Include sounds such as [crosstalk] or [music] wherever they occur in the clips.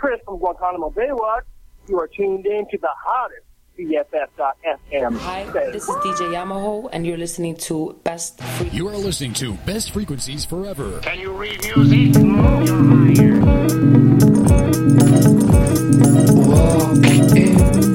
Chris from Guantanamo Bay. What? You are tuned in to the hottest BFF.FM. Hi, this is DJ Yamaho, and you're listening to Best Frequencies. You are listening to Best Frequencies Forever. Can you read music? Move your Walk into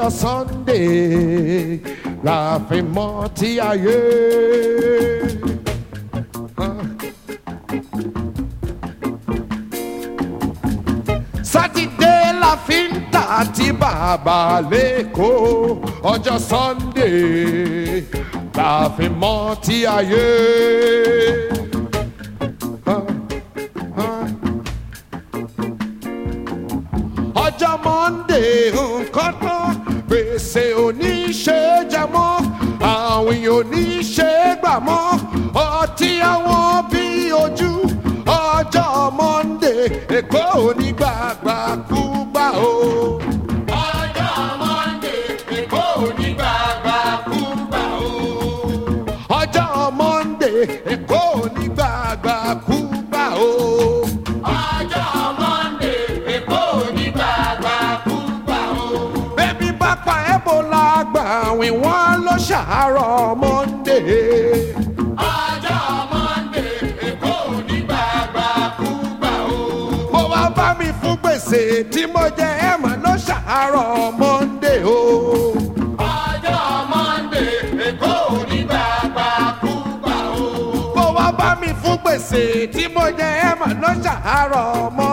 the Sunday, laughing Marty aye. Eh. Saturday laughing fi ń ta àti bàbá Sunday laughing fi mọ́ ti. Jẹ ẹ̀ mọ̀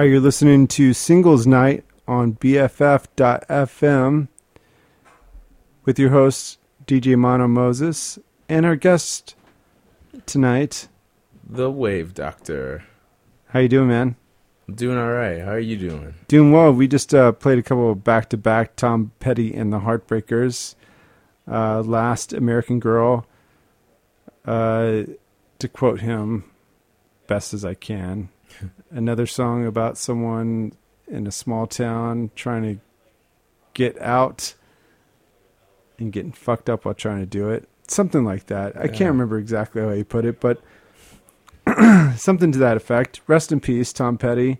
Hi, you're listening to Singles Night on BFF.FM with your host, DJ Mono Moses, and our guest tonight. The Wave Doctor. How you doing, man? I'm doing all right. How are you doing? Doing well. We just uh, played a couple of back-to-back Tom Petty and the Heartbreakers. Uh, Last American Girl. Uh, to quote him, best as I can. Another song about someone in a small town trying to get out and getting fucked up while trying to do it. Something like that. I can't remember exactly how he put it, but [clears throat] something to that effect. Rest in peace, Tom Petty.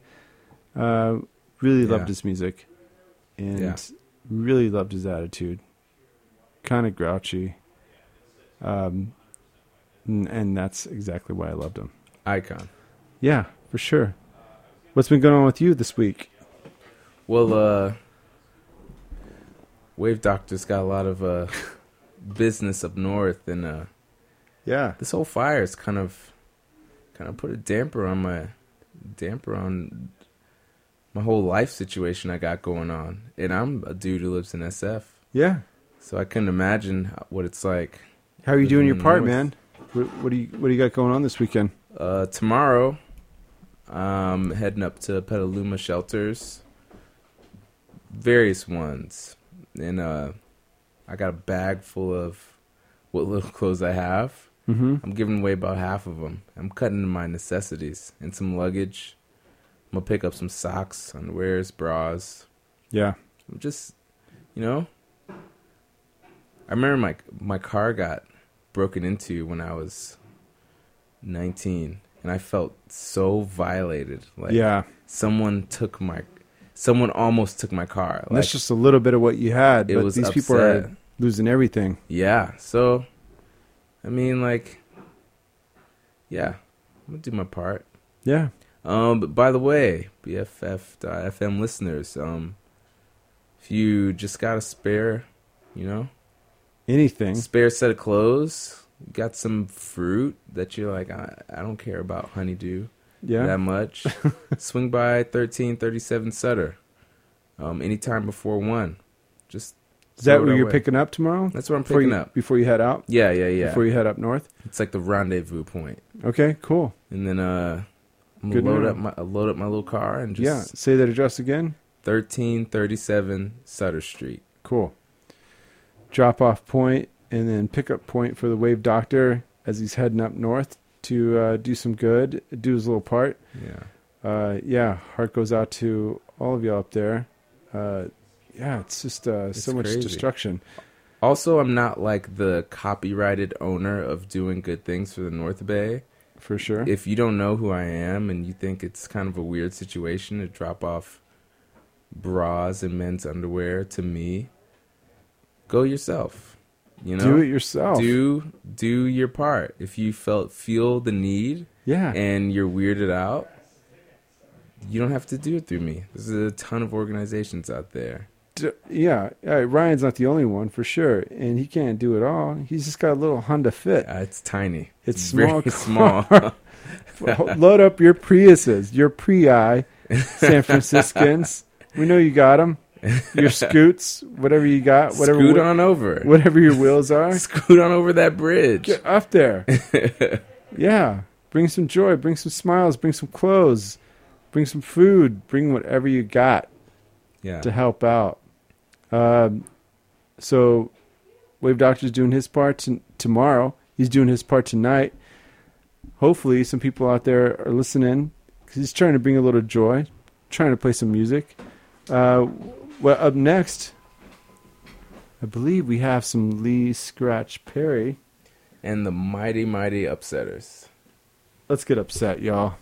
Uh, really loved his music and Yeah. really loved his attitude. Kind of grouchy. Um, and, and that's exactly why I loved him. Icon. Yeah, for sure. What's been going on with you this week? Well, uh, Wave Doctor's got a lot of uh, business up north, and uh, Yeah. this whole fire has kind of, kind of put a damper on my, damper on my whole life situation I got going on. And I'm a dude who lives in SF, Yeah. so I couldn't imagine what it's like. How are you doing your part, north. man? What, what do you What do you got going on this weekend? Uh, tomorrow, I'm heading up to Petaluma shelters, various ones, and uh, I got a bag full of what little [laughs] clothes I have. Mm-hmm. I'm giving away about half of them. I'm cutting my necessities and some luggage. I'm gonna pick up some socks, underwears, bras. Yeah. I'm just, you know. I remember my my car got broken into when I was 19, and I felt so violated. Like yeah. someone took my, someone almost took my car. Like, that's just a little bit of what you had, it but was these people are losing everything. yeah. So, I mean, like, yeah, I'm gonna do my part. Yeah. Um, but by the way, BFF.FM listeners, um, if you just got a spare, you know, Anything. spare set of clothes, got some fruit that you're like, I, I don't care about honeydew Yeah. that much, [laughs] swing by 1337 Sutter, um, anytime before one. Just Is that where you're away. picking up tomorrow? That's where I'm Before picking you, up. Before you head out? Yeah, yeah, yeah. Before you head up north? It's like the rendezvous point, Okay, cool. and then uh, I'm gonna load up my load up my little car and just yeah. Say that address again. 1337 Sutter Street. Cool. Drop off point and then pickup point for the Wave Doctor as he's heading up north to uh, do some good, do his little part. Yeah. Uh, yeah, heart goes out to all of y'all up there. Uh, yeah, it's just uh, so much crazy. destruction. Also, I'm not like the copyrighted owner of doing good things for the North Bay. For sure. If you don't know who I am and you think it's kind of a weird situation to drop off bras and men's underwear to me, go yourself. You know, do it yourself. do do your part. If you felt feel the need yeah. and you're weirded out, you don't have to do it through me. There's a ton of organizations out there. D- yeah. Ryan's not the only one for sure, and he can't do it all. He's just got a little Honda Fit. Uh, it's tiny. It's very small [laughs] small. [laughs] Load up your Priuses, your Prii, [laughs] San Franciscans. We know you got them. Your [laughs] scoots, whatever you got, whatever Scoot on over. whatever your wheels [laughs] are. Scoot on over that bridge. Get up there. [laughs] yeah. Bring some joy, bring some smiles, bring some clothes, bring some food, bring whatever you got Yeah. to help out. Um, so, Wave Doctor's doing his part t- tomorrow. He's doing his part tonight. Hopefully, some people out there are listening 'cause he's trying to bring a little joy, trying to play some music. Uh, well, up next, I believe we have some Lee Scratch Perry. And the mighty, mighty upsetters. Let's get upset, y'all.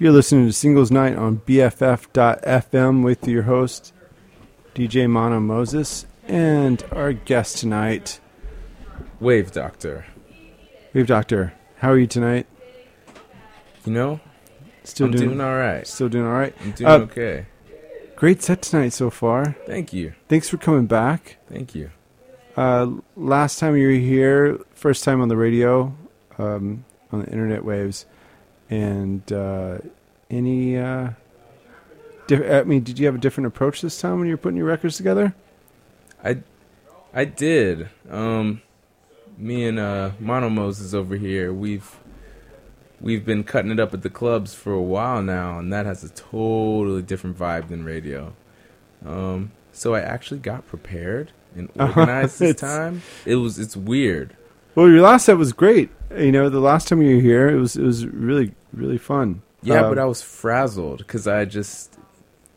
You're listening to Singles Night on BFF.FM with your host, DJ Mono Moses, and our guest tonight, Wave Doctor. Wave Doctor. How are you tonight? You know, Still I'm doing, all right. Still doing all right. I'm doing Uh, okay. Great set tonight so far. Thank you. Thanks for coming back. Thank you. Uh, last time you were here, first time on the radio, um, on the internet waves, and uh, any. Uh, diff- I mean, did you have a different approach this time when you were putting your records together? I I did. Um me and uh Mono Moses over here, we've we've been cutting it up at the clubs for a while now and that has a totally different vibe than radio. Um so I actually got prepared and [laughs] organized this time. It was it's weird. Well, your last set was great. You know, the last time you were here, it was it was really really fun. Yeah, Uh, but I was frazzled cuz I just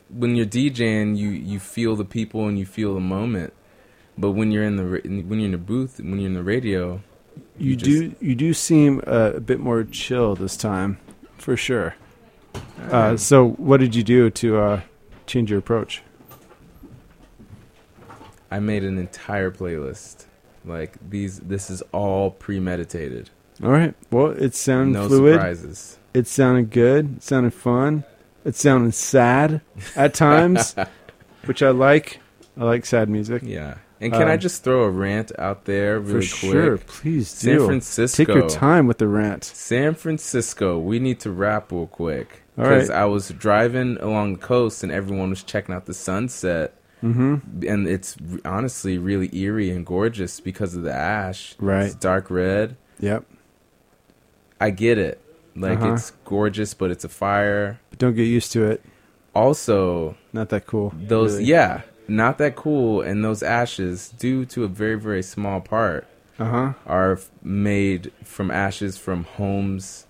when you're DJing, you you feel the people and you feel the moment. But when you're in the when you're in the booth, when you're in the radio, you, just- do you do seem uh, a bit more chill this time, for sure. Uh, so, what did you do to uh, change your approach? I made an entire playlist. Like these, this is all premeditated. All right. Well, it sounds No fluid. surprises. It sounded good. It sounded fun. It sounded sad at [laughs] times, which I like. I like sad music. Yeah. And can I Um, just throw a rant out there really for quick? sure. Please San do. Francisco. Take your time with the rant. San Francisco, we need to wrap real quick. All right. Because I was driving along the coast and everyone was checking out the sunset. Mm-hmm. And it's honestly really eerie and gorgeous because of the ash. Right. It's dark red. Yep. I get it. Like Uh-huh. it's gorgeous, but it's a fire. But don't get used to it. Also, Not that cool. those really. yeah not that cool and those ashes due to a very very small part Uh huh. are f- made from ashes from homes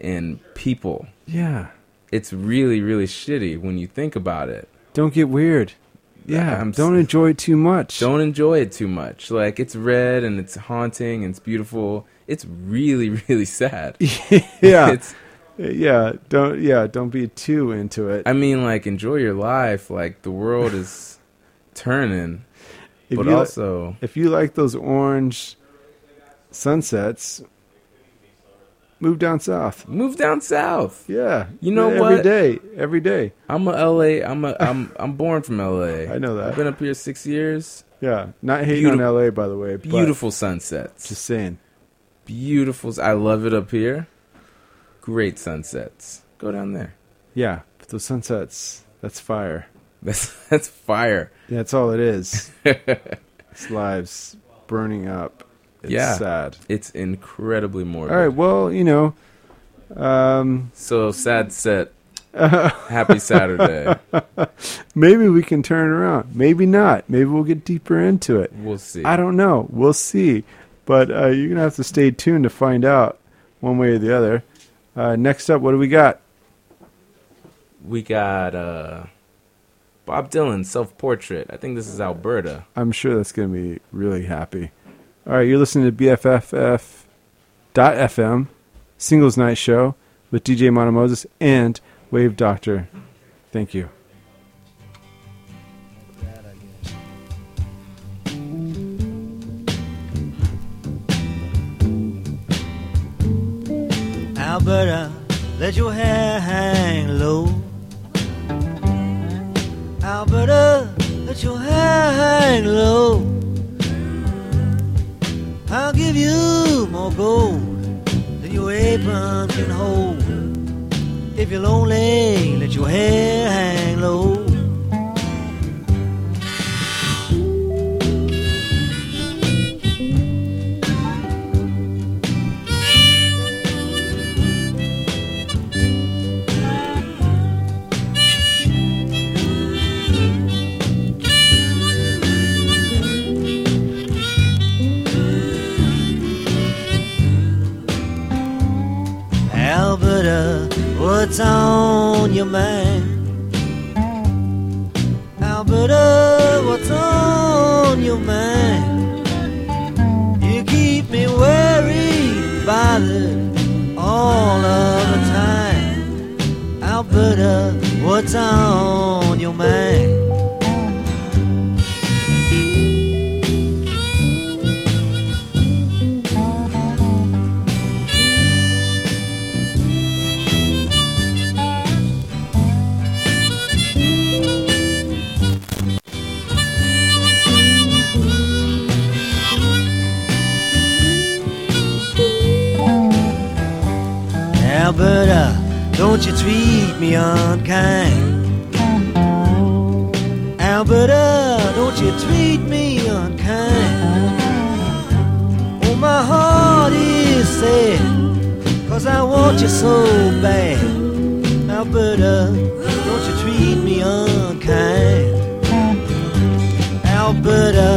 and people Yeah. it's really really shitty when you think about it Don't get weird. Yeah. I'm don't enjoy it too much. don't enjoy it too much like it's red and it's haunting and it's beautiful it's really [laughs] really sad [laughs] yeah. it's yeah. Don't. Yeah. Don't be too into it. i mean like enjoy your life like the world is turning If but you li- also if you like those orange sunsets, move down south. move down south Yeah. You know every what? day, Every day. I'm a LA. I'm a. I'm. I'm born from LA. I know that. I've been up here six years. Yeah. Not hating Beautiful- on LA, by the way. Beautiful sunsets. Just saying. Beautiful. I love it up here. Great sunsets. Go down there. Yeah. But those sunsets, that's fire. [laughs] That's that's fire. Yeah, That's all it is. [laughs] it's lives burning up. It's Yeah. sad. It's incredibly morbid. All right. Well, you know, um, So sad set. [laughs] Happy Saturday. maybe we can turn around. Maybe not. Maybe we'll get deeper into it. We'll see. I don't know. We'll see. But uh, you're gonna have to stay tuned to find out one way or the other. Uh, next up, what do we got? We got uh, Bob Dylan self portrait. I think this is Alberta. I'm sure that's going to be really happy. All right, you're listening to BFF.FM, Singles Night Show with DJ Mono Moses and Wave Doctor. Thank you. Alberta, let your hair hang low. Alberta, let your hair hang low. I'll give you more gold than your apron can hold. If you're lonely, let your hair hang low. What's on your mind? Alberta, what's on your mind? You keep me worried, bothered all of the time. Alberta, what's on your mind? Me unkind. Alberta, uh, don't you treat me unkind. Oh, my heart is sad, cause I want you so bad. Alberta, uh, don't you treat me unkind. Alberta,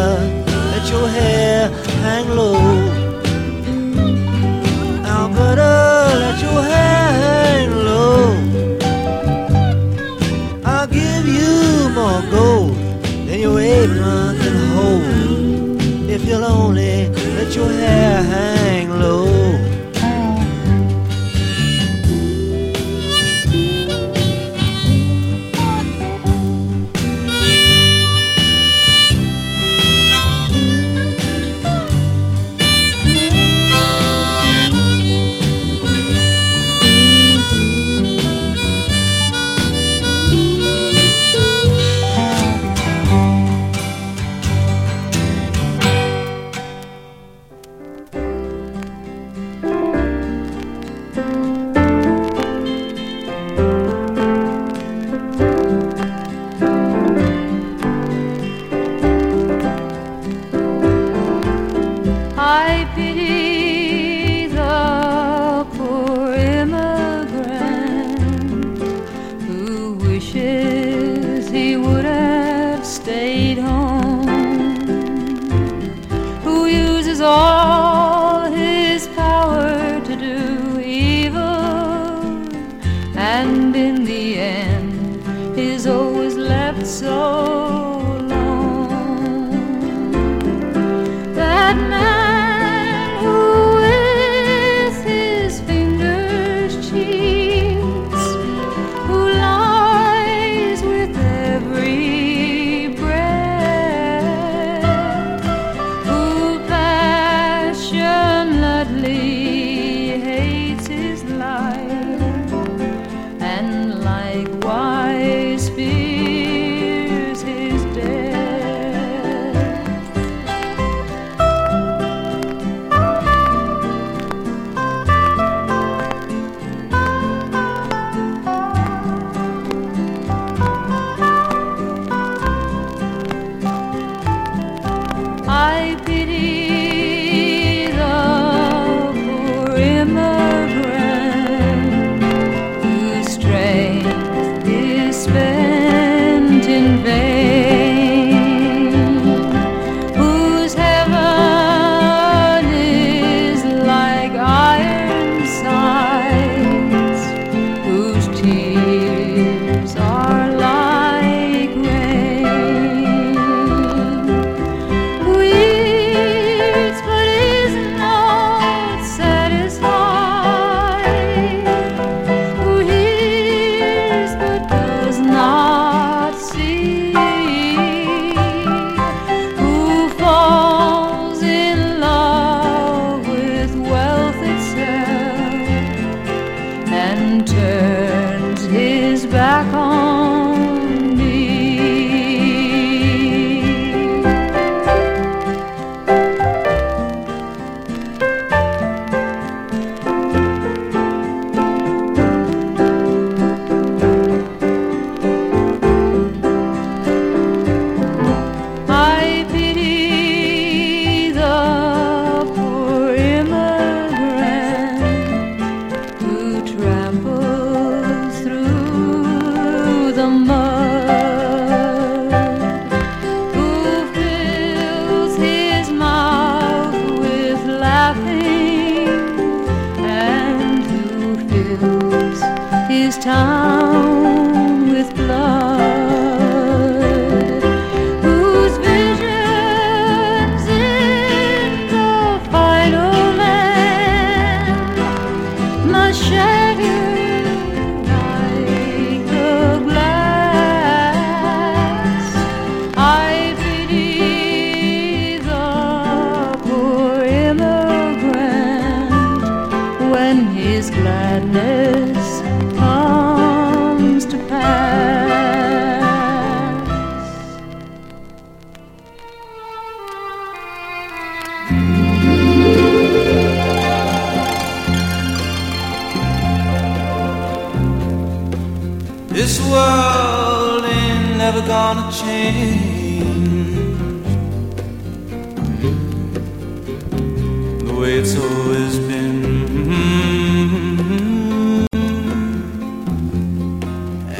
uh, let your hair hang low. Let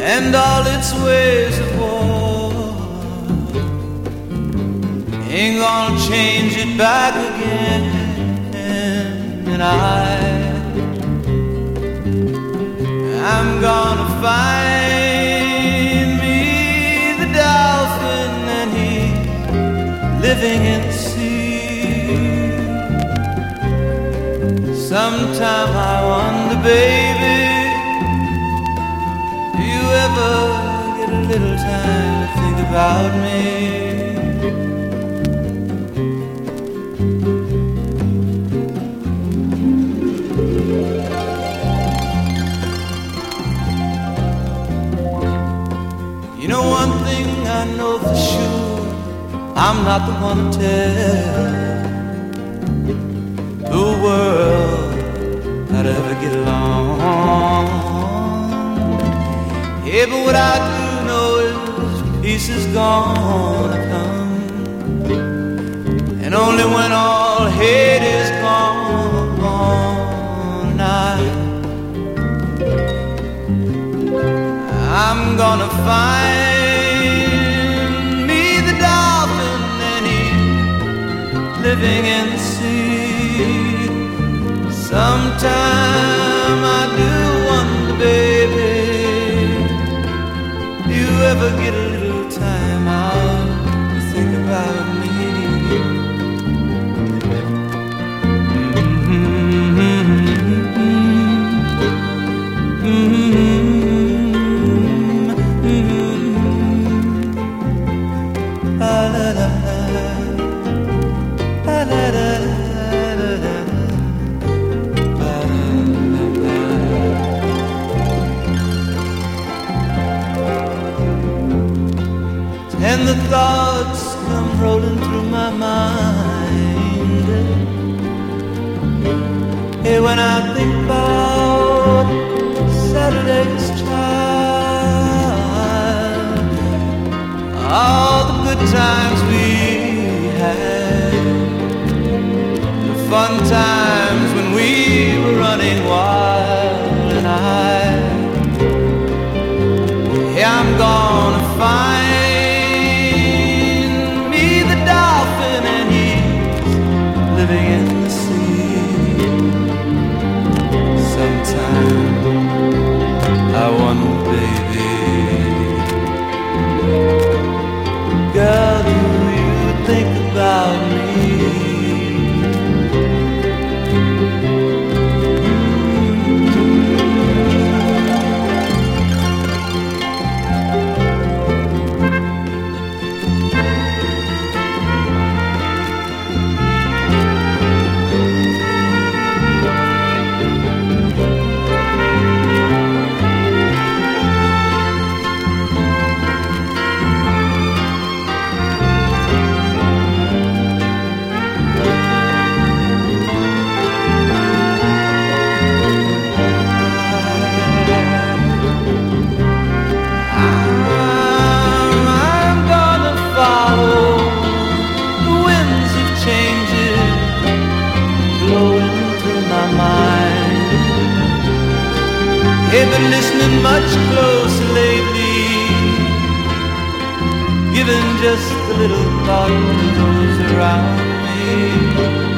And all its ways of war ain't gonna change it back again. And I I'm gonna find me the dolphin and he's living in the sea. Sometime I wonder, baby, ever get a little time to think about me? You know one thing I know for sure, I'm not the one to tell the world how to ever get along. Yeah, but what I do know is peace is gonna come, and only when all hate is gone, I I'm gonna find me the dolphin and he's living in the sea. Sometime I do wonder, baby, do you ever get a thoughts come rolling through my mind. Hey, when I think about Saturday's child, all the good times we had, the fun times been listening much closer lately, giving just a little thought to those around me.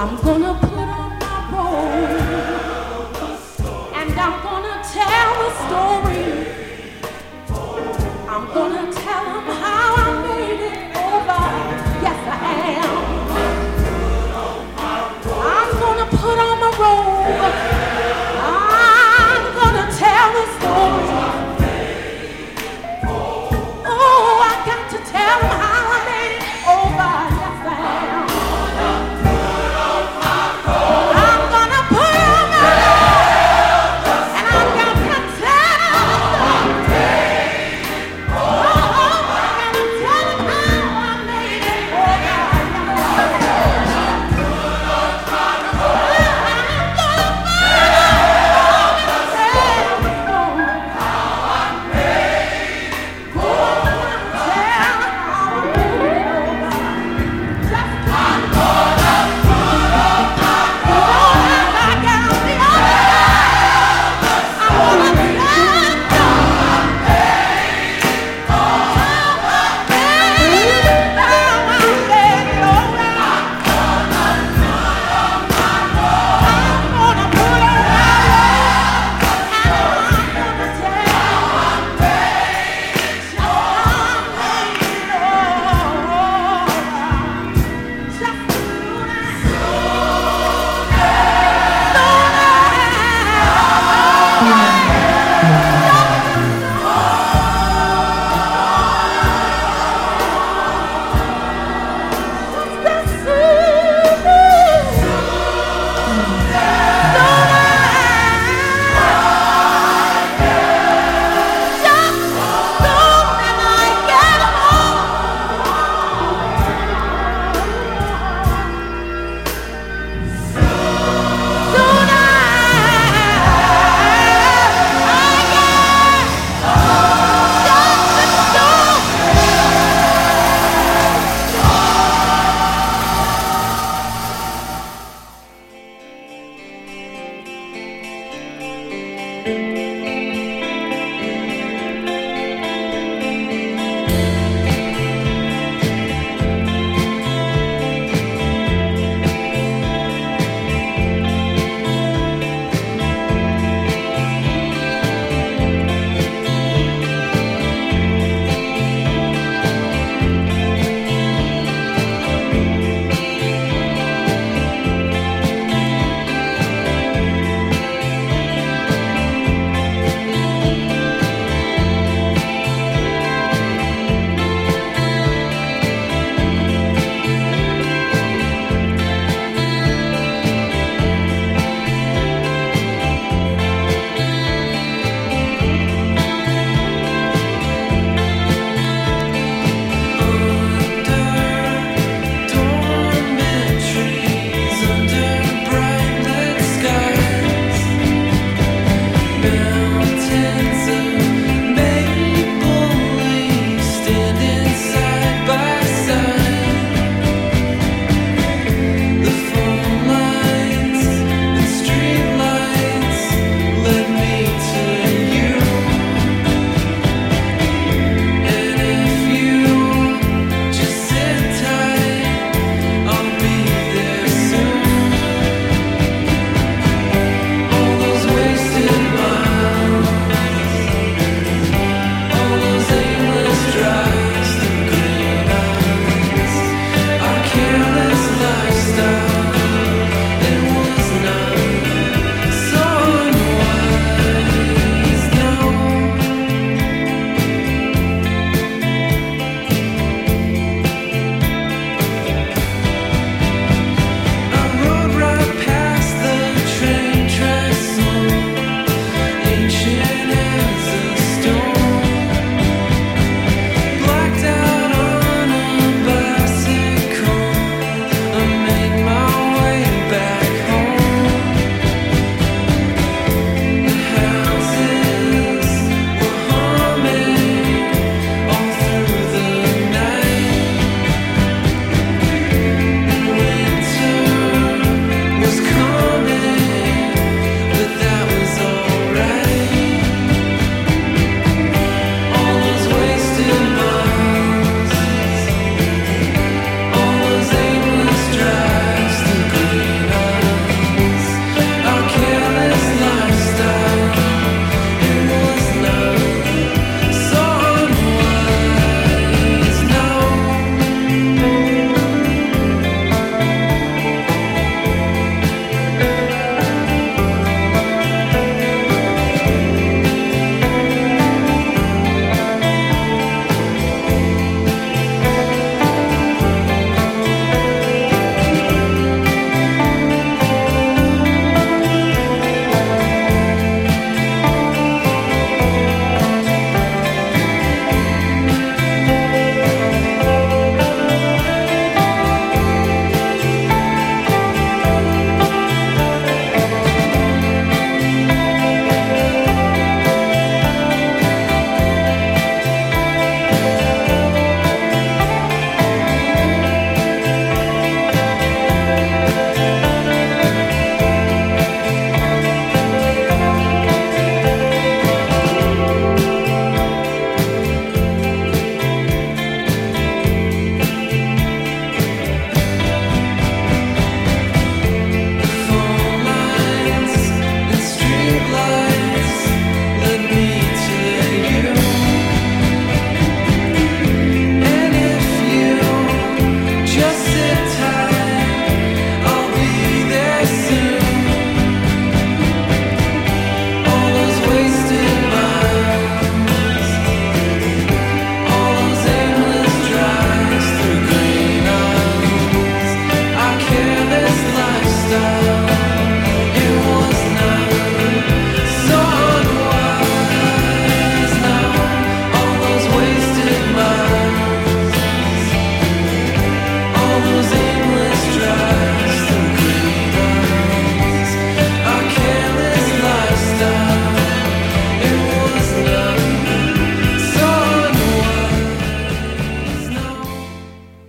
I'm gonna put on my robe and I'm gonna tell the story. I'm gonna.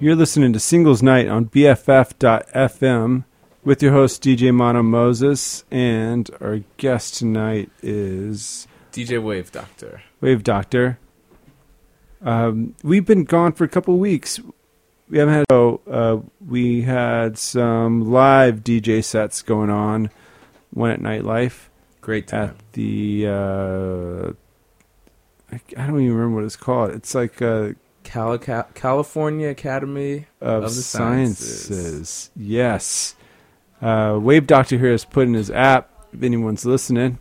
You're listening to Singles Night on BFF.FM with your host DJ Mono Moses, and our guest tonight is DJ Wave Doctor. Wave Doctor. Um, we've been gone for a couple weeks. We haven't had. so uh, we had some live DJ sets going on. One at Nightlife Great time. at the. Uh, I, I don't even remember what it's called. It's like uh, Cali- California Academy of, of the sciences. Sciences. Yes. Uh, Wave Doctor here has put in his app. If anyone's listening,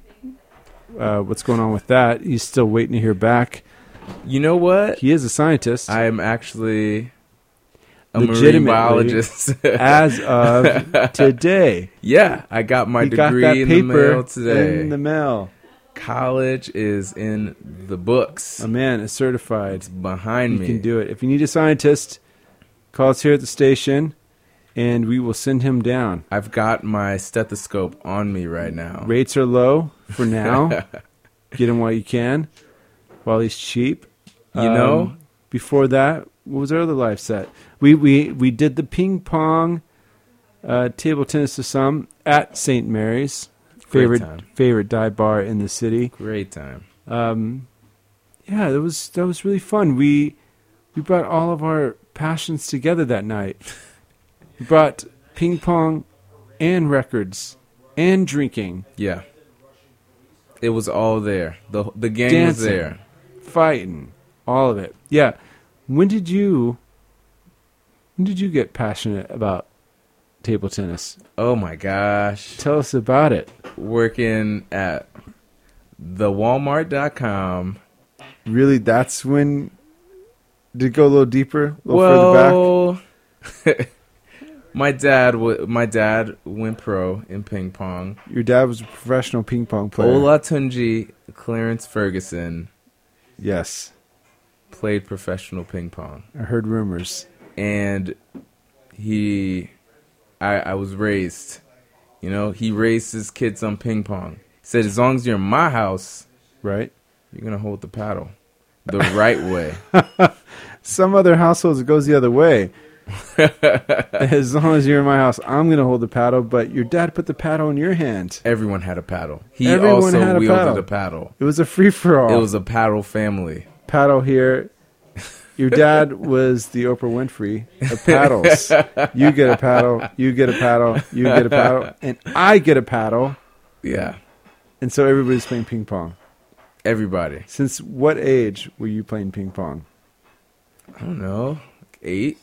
uh, what's going on with that? He's still waiting to hear back. You know what? He is a scientist. I am actually a marine biologist. [laughs] as of [laughs] today. yeah, I got my he got degree that in the mail today. in the mail. College is in the books. A man is certified. It's behind You me. can do it. If you need a scientist, call us here at the station, and we will send him down. I've got my stethoscope on me right now. Rates are low for [laughs] now. Get him while you can, while he's cheap. You know? Um, before that, what was our other live set? We we we did the ping pong, uh, table tennis to some at St. Mary's, favorite favorite dive bar in the city. Great time. Um, yeah, that was that was really fun. We we brought all of our passions together that night. We brought ping pong and records and drinking, Yeah. It was all there. The the gang was Dancing. there. fighting, all of it. Yeah. When did you when did you get passionate about table tennis? Oh my gosh. Tell us about it. Working at the Walmart.com. Really, that's when did it go a little deeper, a little further back? Well, [laughs] my dad w- my dad went pro in ping pong. Your dad was a professional ping pong player. Olatunji Clarence Ferguson Yes, played professional ping pong. I heard rumors. and he I, I was raised you know he raised his kids on ping pong he said as long as you're in my house Right. you're gonna hold the paddle the right way [laughs] Some other households it goes the other way. [laughs] as long as you're in my house, I'm gonna hold the paddle. But your dad put the paddle in your hand. everyone had a paddle he Everyone also had a wielded paddle. a paddle It was a free for all. it was a paddle family paddle here. Your dad was the Oprah Winfrey of paddles. you get a paddle, you get a paddle, you get a paddle, and I get a paddle. yeah And so everybody's playing ping pong. everybody Since what age were you playing ping pong? i don't know eight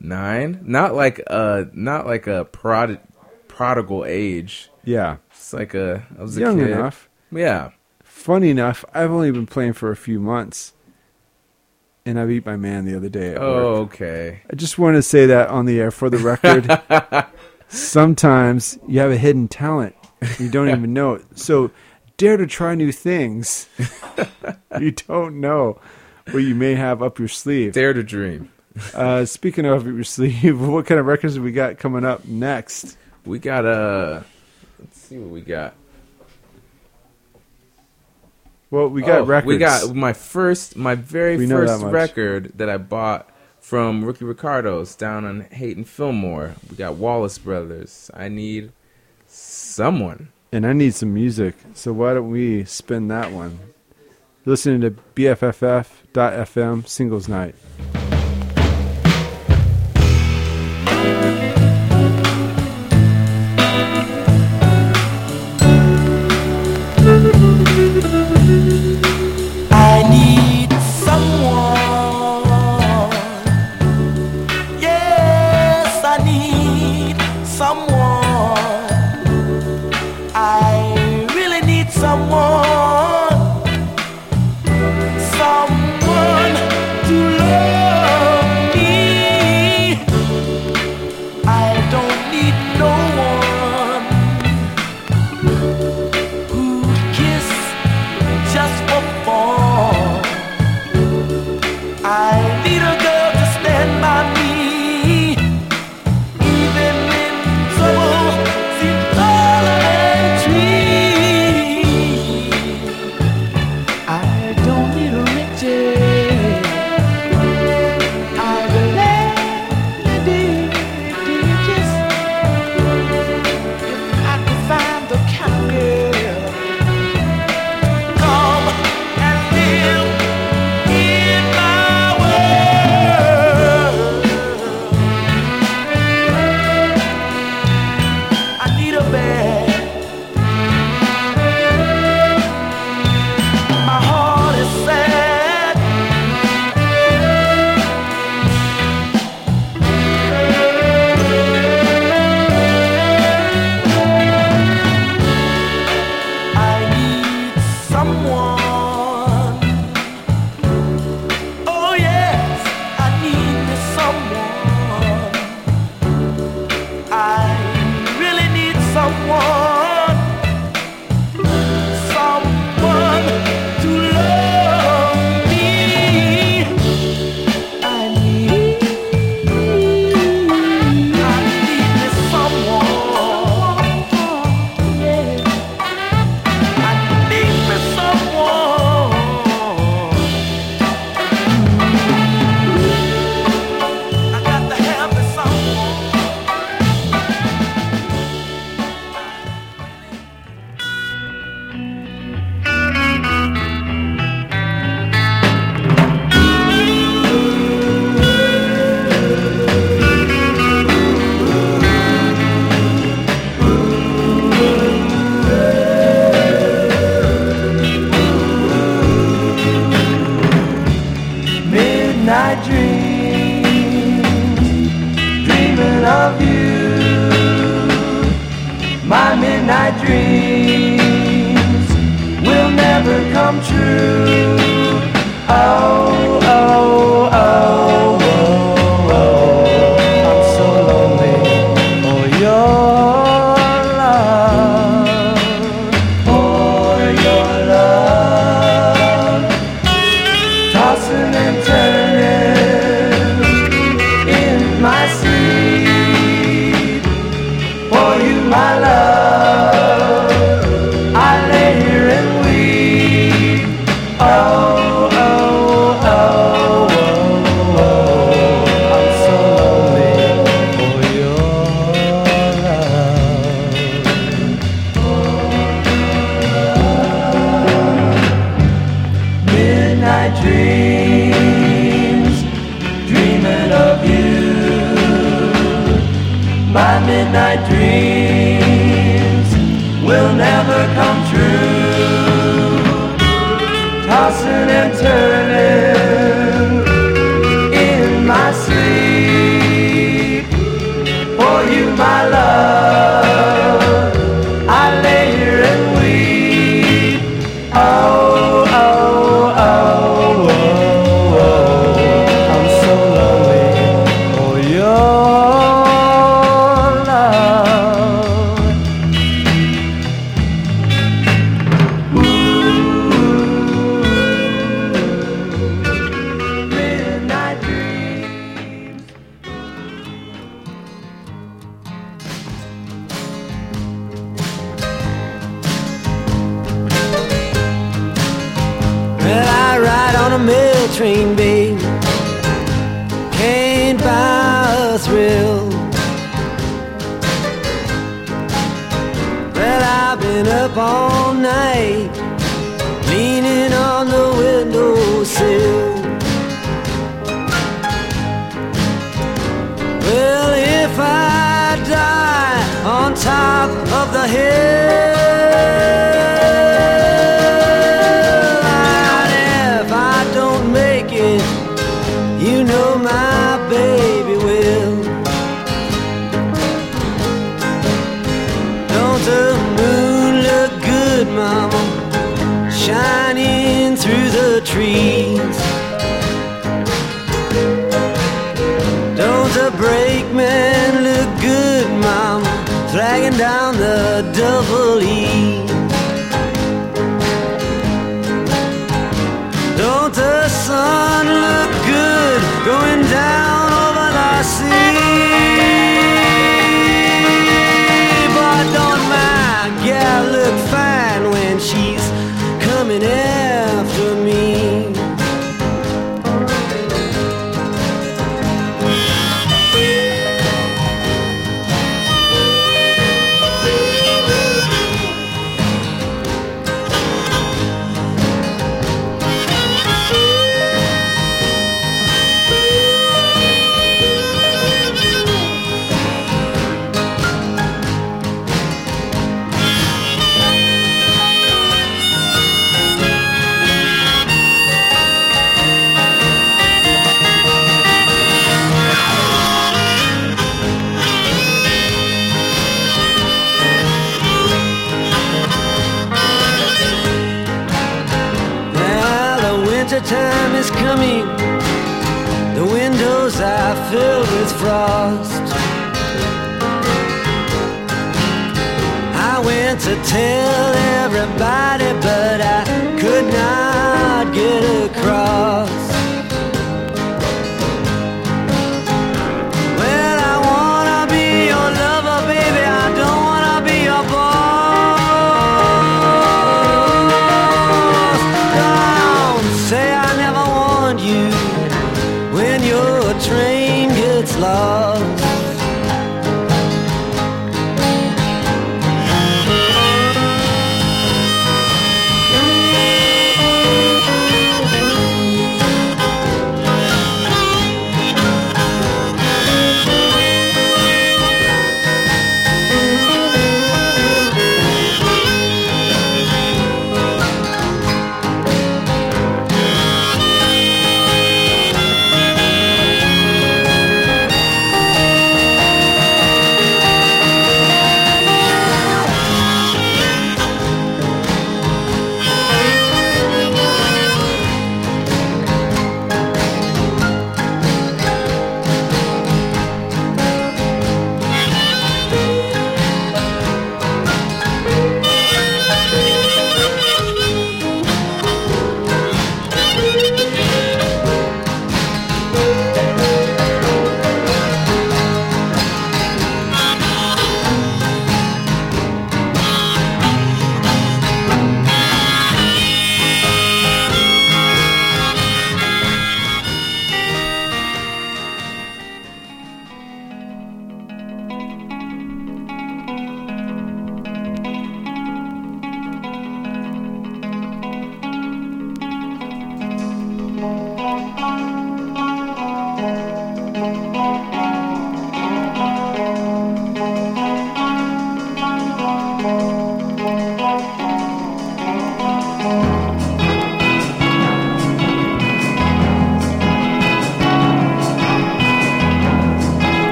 nine not like a not like a prod, prodigal age Yeah, it's like a i was a young kid. enough. yeah Funny enough, I've only been playing for a few months, and I beat my man the other day at oh work. okay I just want to say that on the air for the record. [laughs] Sometimes you have a hidden talent, you don't even know it. So dare to try new things. [laughs] you don't know what you may have up your sleeve. dare to dream Uh, speaking of your sleeve, [laughs] what kind of records have we got coming up next? We got uh let's see what we got. Well, we got Oh, records. We got my first my very We know that first record that I bought from Rooky Ricardo's down on Haight and Fillmore. We got Wallace Brothers. I need someone. and I need some music. So why don't we spin that one? Listening to BFF.FM Singles Night. My midnight dreams will never come true. Tossing and turning.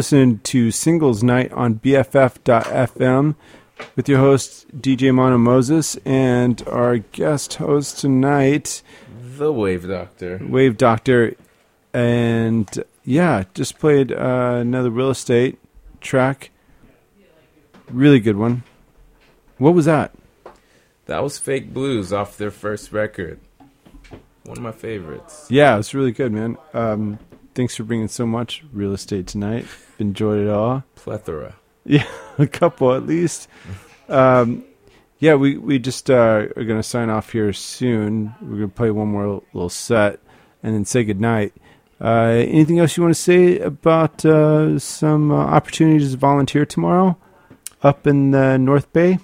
Listening to Singles Night on BFF.FM with your host, DJ Mono Moses, and our guest host tonight, The Wave Doctor. Wave Doctor. And yeah, just played uh, another real estate track. Really good one. What was that? That was Fake Blues off their first record. One of my favorites. Yeah, it's really good, man. Um, thanks for bringing so much real estate tonight. Enjoyed it all. Plethora. Yeah, [laughs] a couple at least. Um, yeah, we we just uh, are going to sign off here soon. We're going to play one more little set and then say goodnight. Uh, anything else you want to say about uh, some uh, opportunities to volunteer tomorrow up in the North Bay?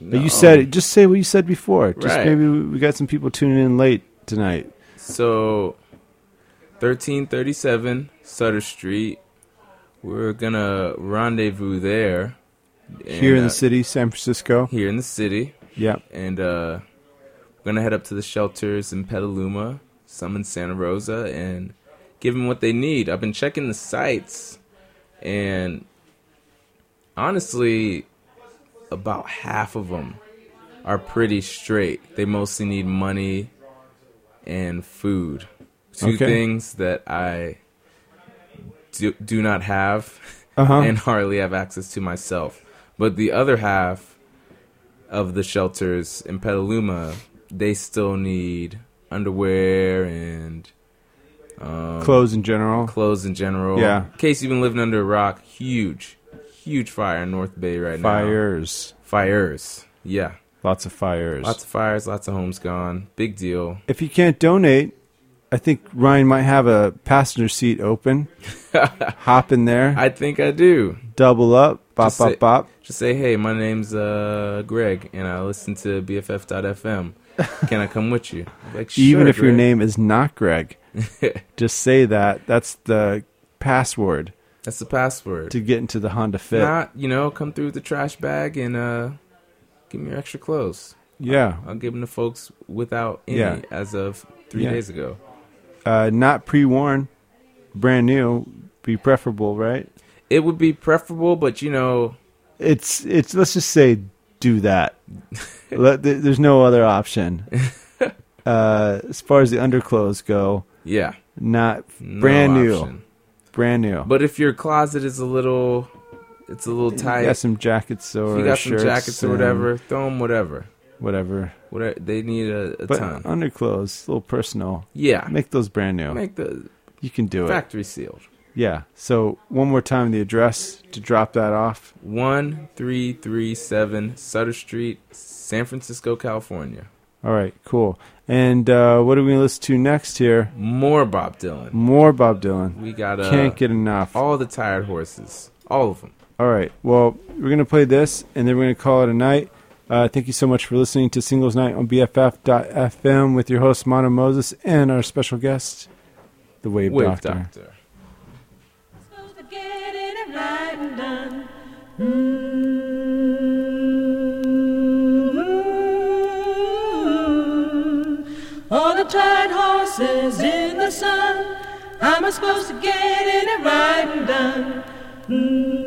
No. You said just say what you said before. Just Right. maybe we we got some people tuning in late tonight. So, 1337 Sutter Street. We're gonna rendezvous there. Here in the uh, city, San Francisco. Here in the city. Yep. And uh, we're gonna head up to the shelters in Petaluma, some in Santa Rosa, and give them what they need. I've been checking the sites, and honestly, about half of them are pretty straight. They mostly need money and food. Two Okay. things that I do, do not have Uh-huh. and hardly have access to myself. But the other half of the shelters in Petaluma, they still need underwear and um, Clothes in general. Clothes in general. Yeah. In case you've been living under a rock, huge, huge fire in North Bay right now. Fires. Fires. Yeah. Lots of fires. Lots of fires, lots of homes gone. Big deal. If you can't donate, I think Ryan might have a passenger seat open. [laughs] Hop in there. I think I do. Double up. Bop, Just bop, say- bop. Just say, hey, my name's uh, Greg, and I listen to BFF.FM. [laughs] Can I come with you? Like, Even "Sure, if your name is not Greg. [laughs] just say that. That's the password That's the password. to get into the Honda Fit. Not, you know, come through with the trash bag and uh, give me your extra clothes. Yeah. I'll, I'll give them to folks without any Yeah. as of three Yeah. days ago. Uh, not pre worn. Brand new. Be preferable, right? It would be preferable, but you know, It's it's let's just say do that. [laughs] Let, there's no other option. [laughs] Uh, as far as the underclothes go, yeah, not no brand new. Brand new. But if your closet is a little, it's a little tight. You got some jackets or if you got some jackets or whatever, throw them whatever. Whatever. Whatever they need a, a But ton. underclothes, a little personal. Yeah. Make those brand new. Make the you can do it. factory sealed. Yeah. So one more time the address to drop that off. One three three seven Sutter Street, San Francisco, California. All right, cool. And uh, what are we gonna listen to next here? More Bob Dylan. More Bob Dylan. We got uh, Can't get enough. all the tired horses, all of them. All right. Well, we're going to play this, and then we're going to call it a night. Uh, thank you so much for listening to Singles Night on BFF.FM with your host, Mono Moses, and our special guest, the Wave, Wave Doctor. Doctor. All the tired horses in the sun. How am I supposed to get in it right and done? Mm.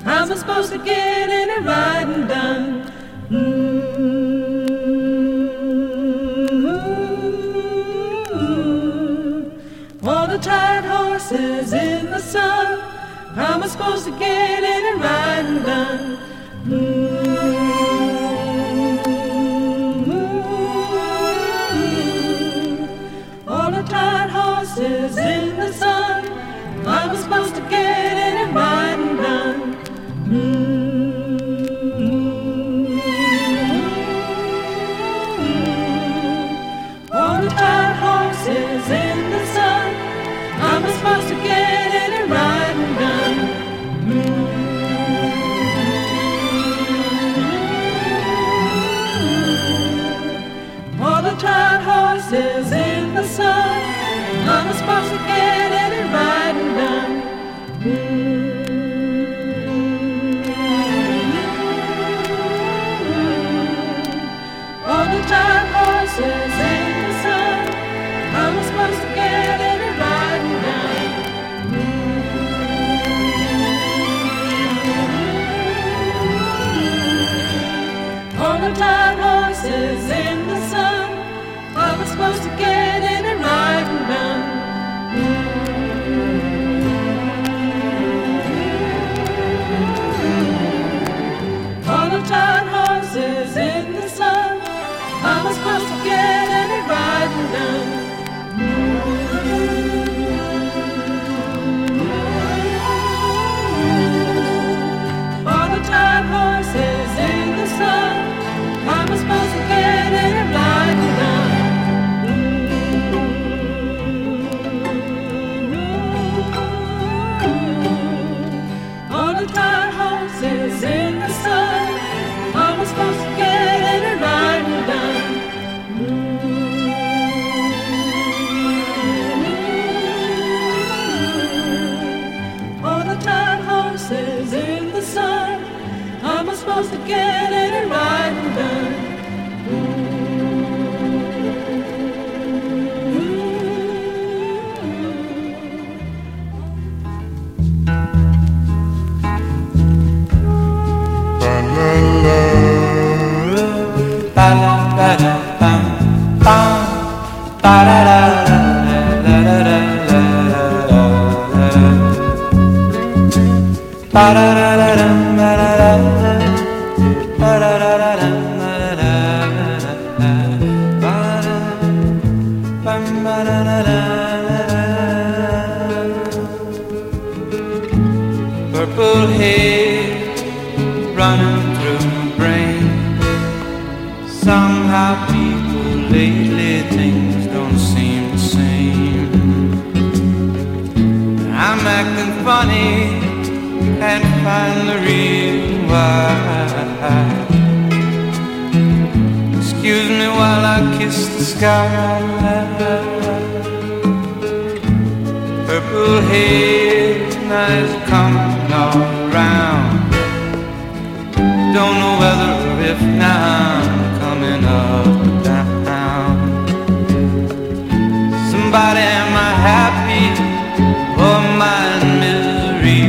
Sun. How am I supposed to get right and done? Mm. All the tired horses in the sun. How am I supposed to get right and done? All ba da da da da scarlet Purple haze is coming all around Don't know whether or if now I'm coming up or down. Somebody am I happy or my misery?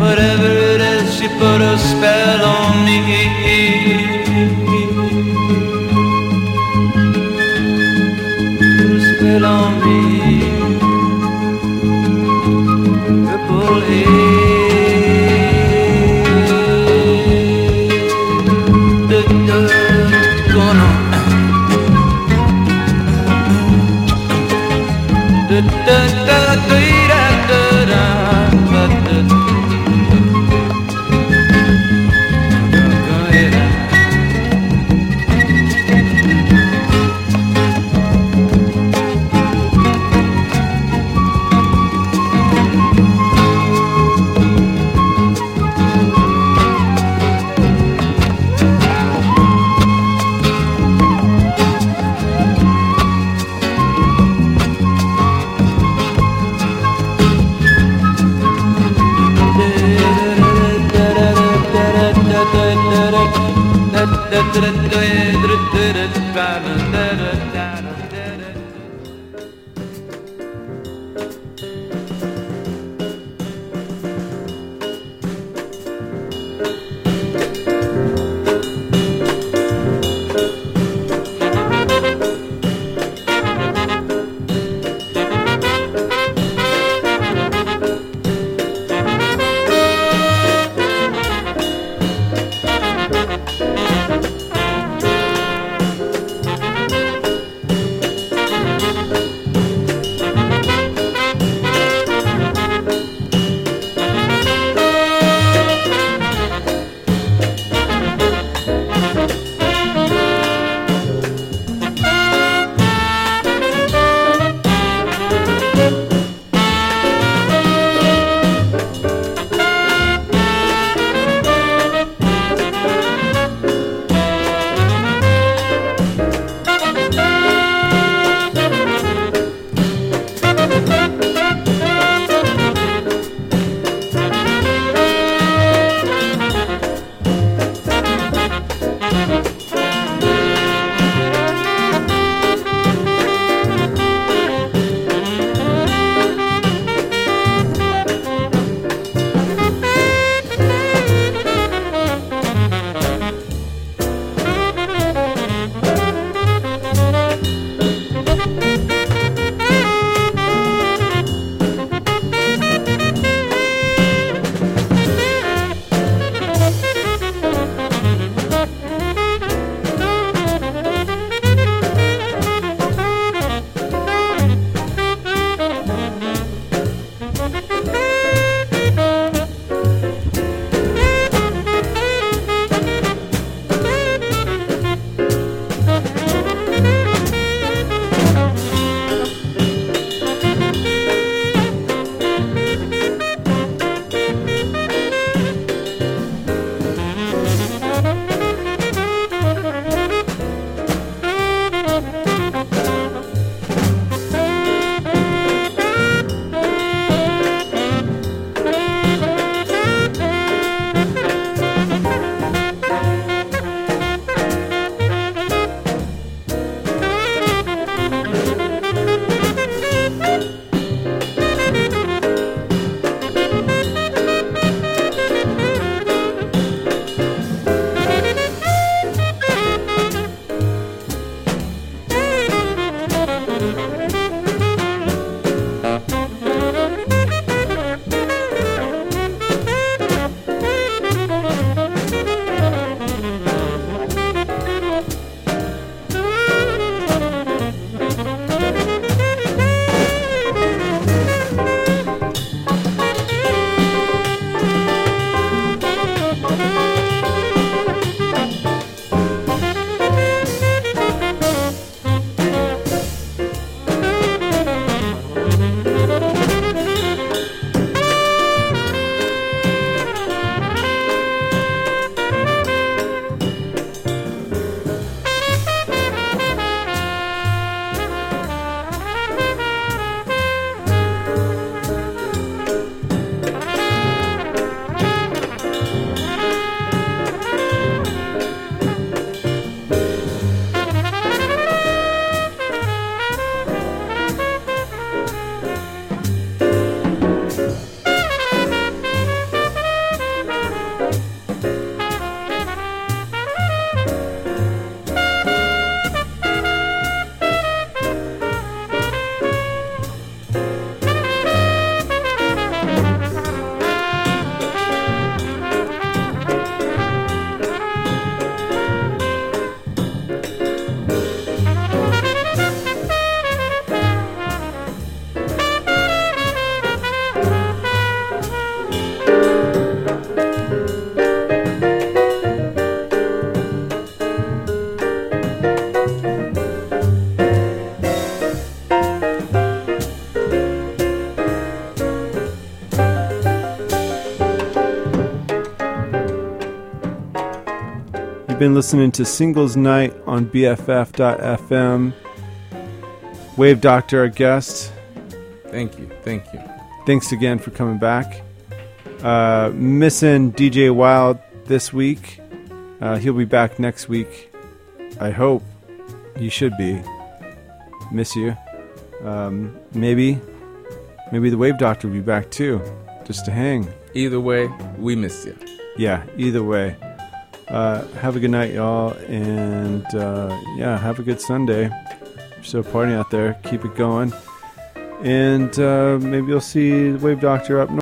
Whatever it is she put a spell on me. Been listening to Singles Night on BFF.FM. Wave Doctor, our guest. Thank you. Thank you. Thanks again for coming back. Uh, missing DJ Wild this week. Uh, he'll be back next week. I hope. You should be. Miss you. Um, maybe. Maybe the Wave Doctor will be back too. Just to hang. Either way, we miss you. Yeah, either way. Uh, have a good night, y'all. And uh, yeah, have a good Sunday. If you're still partying out there, keep it going. And uh, maybe you'll see Wave Doctor up north.